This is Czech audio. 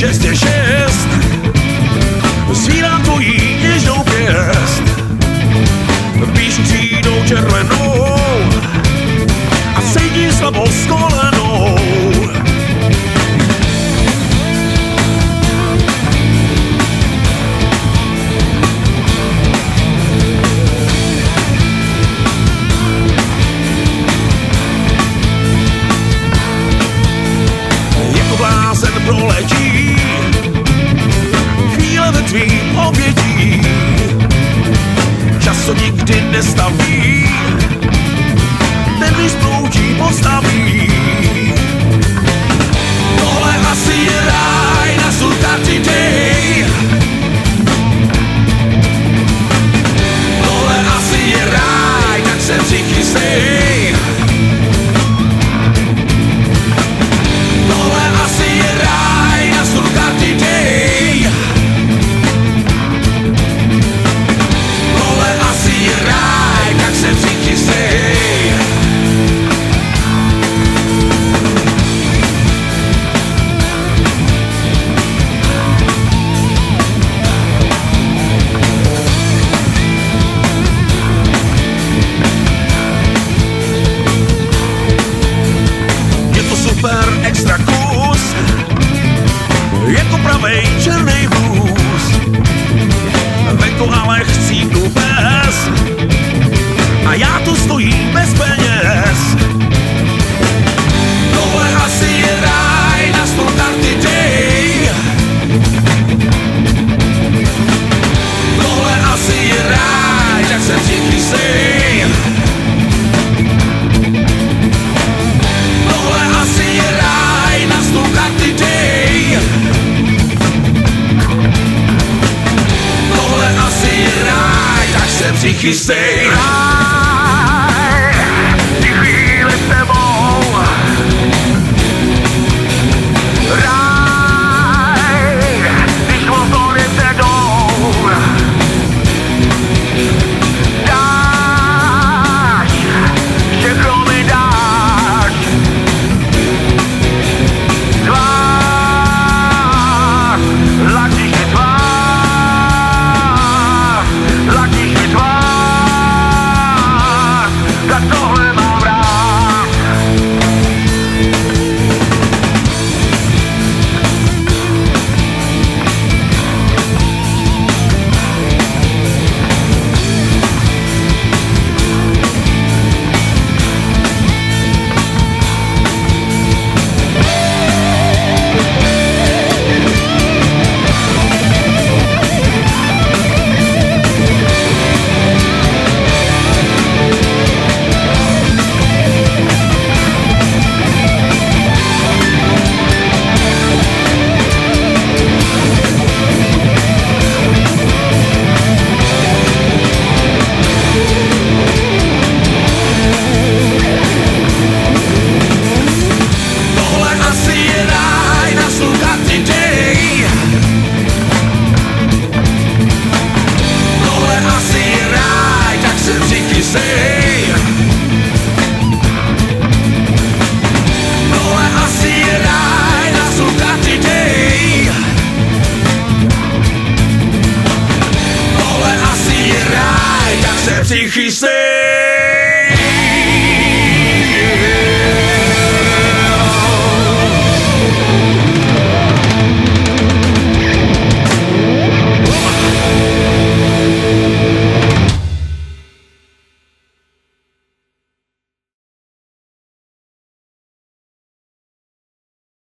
šest je šest. Zírám tvojí něžnou pěst. Píšu přijdou červenou pravej černý vůz. Venku ale chcí pes a já tu stojím Dijiste. ¡Ah! Pepsi, he.